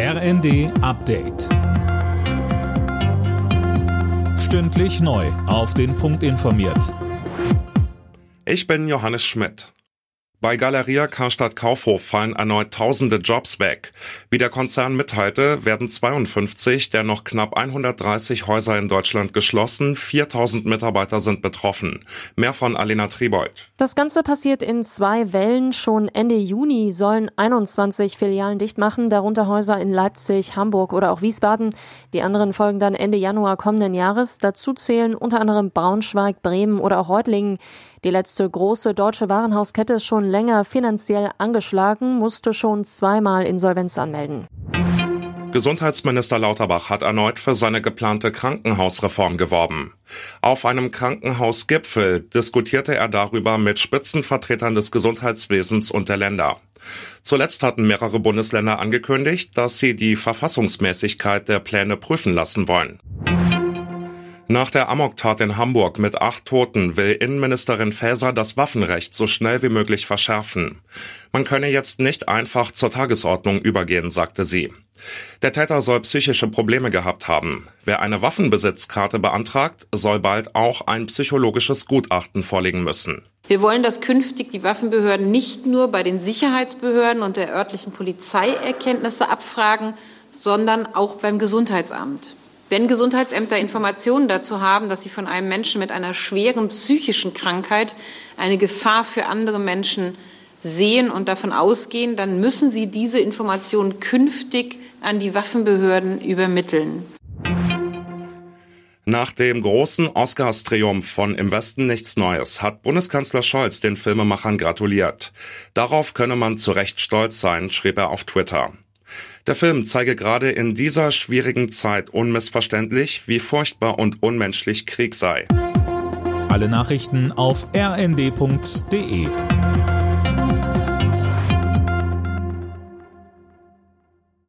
RND Update. Stündlich neu. Auf den Punkt informiert. Ich bin Johannes Schmidt. Bei Galeria Karstadt Kaufhof fallen erneut tausende Jobs weg. Wie der Konzern mitteilte, werden 52 der noch knapp 130 Häuser in Deutschland geschlossen. 4000 Mitarbeiter sind betroffen. Mehr von Alena Tribold. Das Ganze passiert in zwei Wellen. Schon Ende Juni sollen 21 Filialen dicht machen, darunter Häuser in Leipzig, Hamburg oder auch Wiesbaden. Die anderen folgen dann Ende Januar kommenden Jahres. Dazu zählen unter anderem Braunschweig, Bremen oder auch Reutlingen. Die letzte große deutsche Warenhauskette ist schon länger finanziell angeschlagen, musste schon zweimal Insolvenz anmelden. Gesundheitsminister Lauterbach hat erneut für seine geplante Krankenhausreform geworben. Auf einem Krankenhausgipfel diskutierte er darüber mit Spitzenvertretern des Gesundheitswesens und der Länder. Zuletzt hatten mehrere Bundesländer angekündigt, dass sie die Verfassungsmäßigkeit der Pläne prüfen lassen wollen. Nach der Amoktat in Hamburg mit acht Toten will Innenministerin Faeser das Waffenrecht so schnell wie möglich verschärfen. Man könne jetzt nicht einfach zur Tagesordnung übergehen, sagte sie. Der Täter soll psychische Probleme gehabt haben. Wer eine Waffenbesitzkarte beantragt, soll bald auch ein psychologisches Gutachten vorlegen müssen. Wir wollen, dass künftig die Waffenbehörden nicht nur bei den Sicherheitsbehörden und der örtlichen Polizei Erkenntnisse abfragen, sondern auch beim Gesundheitsamt. Wenn Gesundheitsämter Informationen dazu haben, dass sie von einem Menschen mit einer schweren psychischen Krankheit eine Gefahr für andere Menschen sehen und davon ausgehen, dann müssen sie diese Informationen künftig an die Waffenbehörden übermitteln. Nach dem großen Oscars-Triumph von Im Westen nichts Neues hat Bundeskanzler Scholz den Filmemachern gratuliert. Darauf könne man zu Recht stolz sein, schrieb er auf Twitter. Der Film zeige gerade in dieser schwierigen Zeit unmissverständlich, wie furchtbar und unmenschlich Krieg sei. Alle Nachrichten auf rnd.de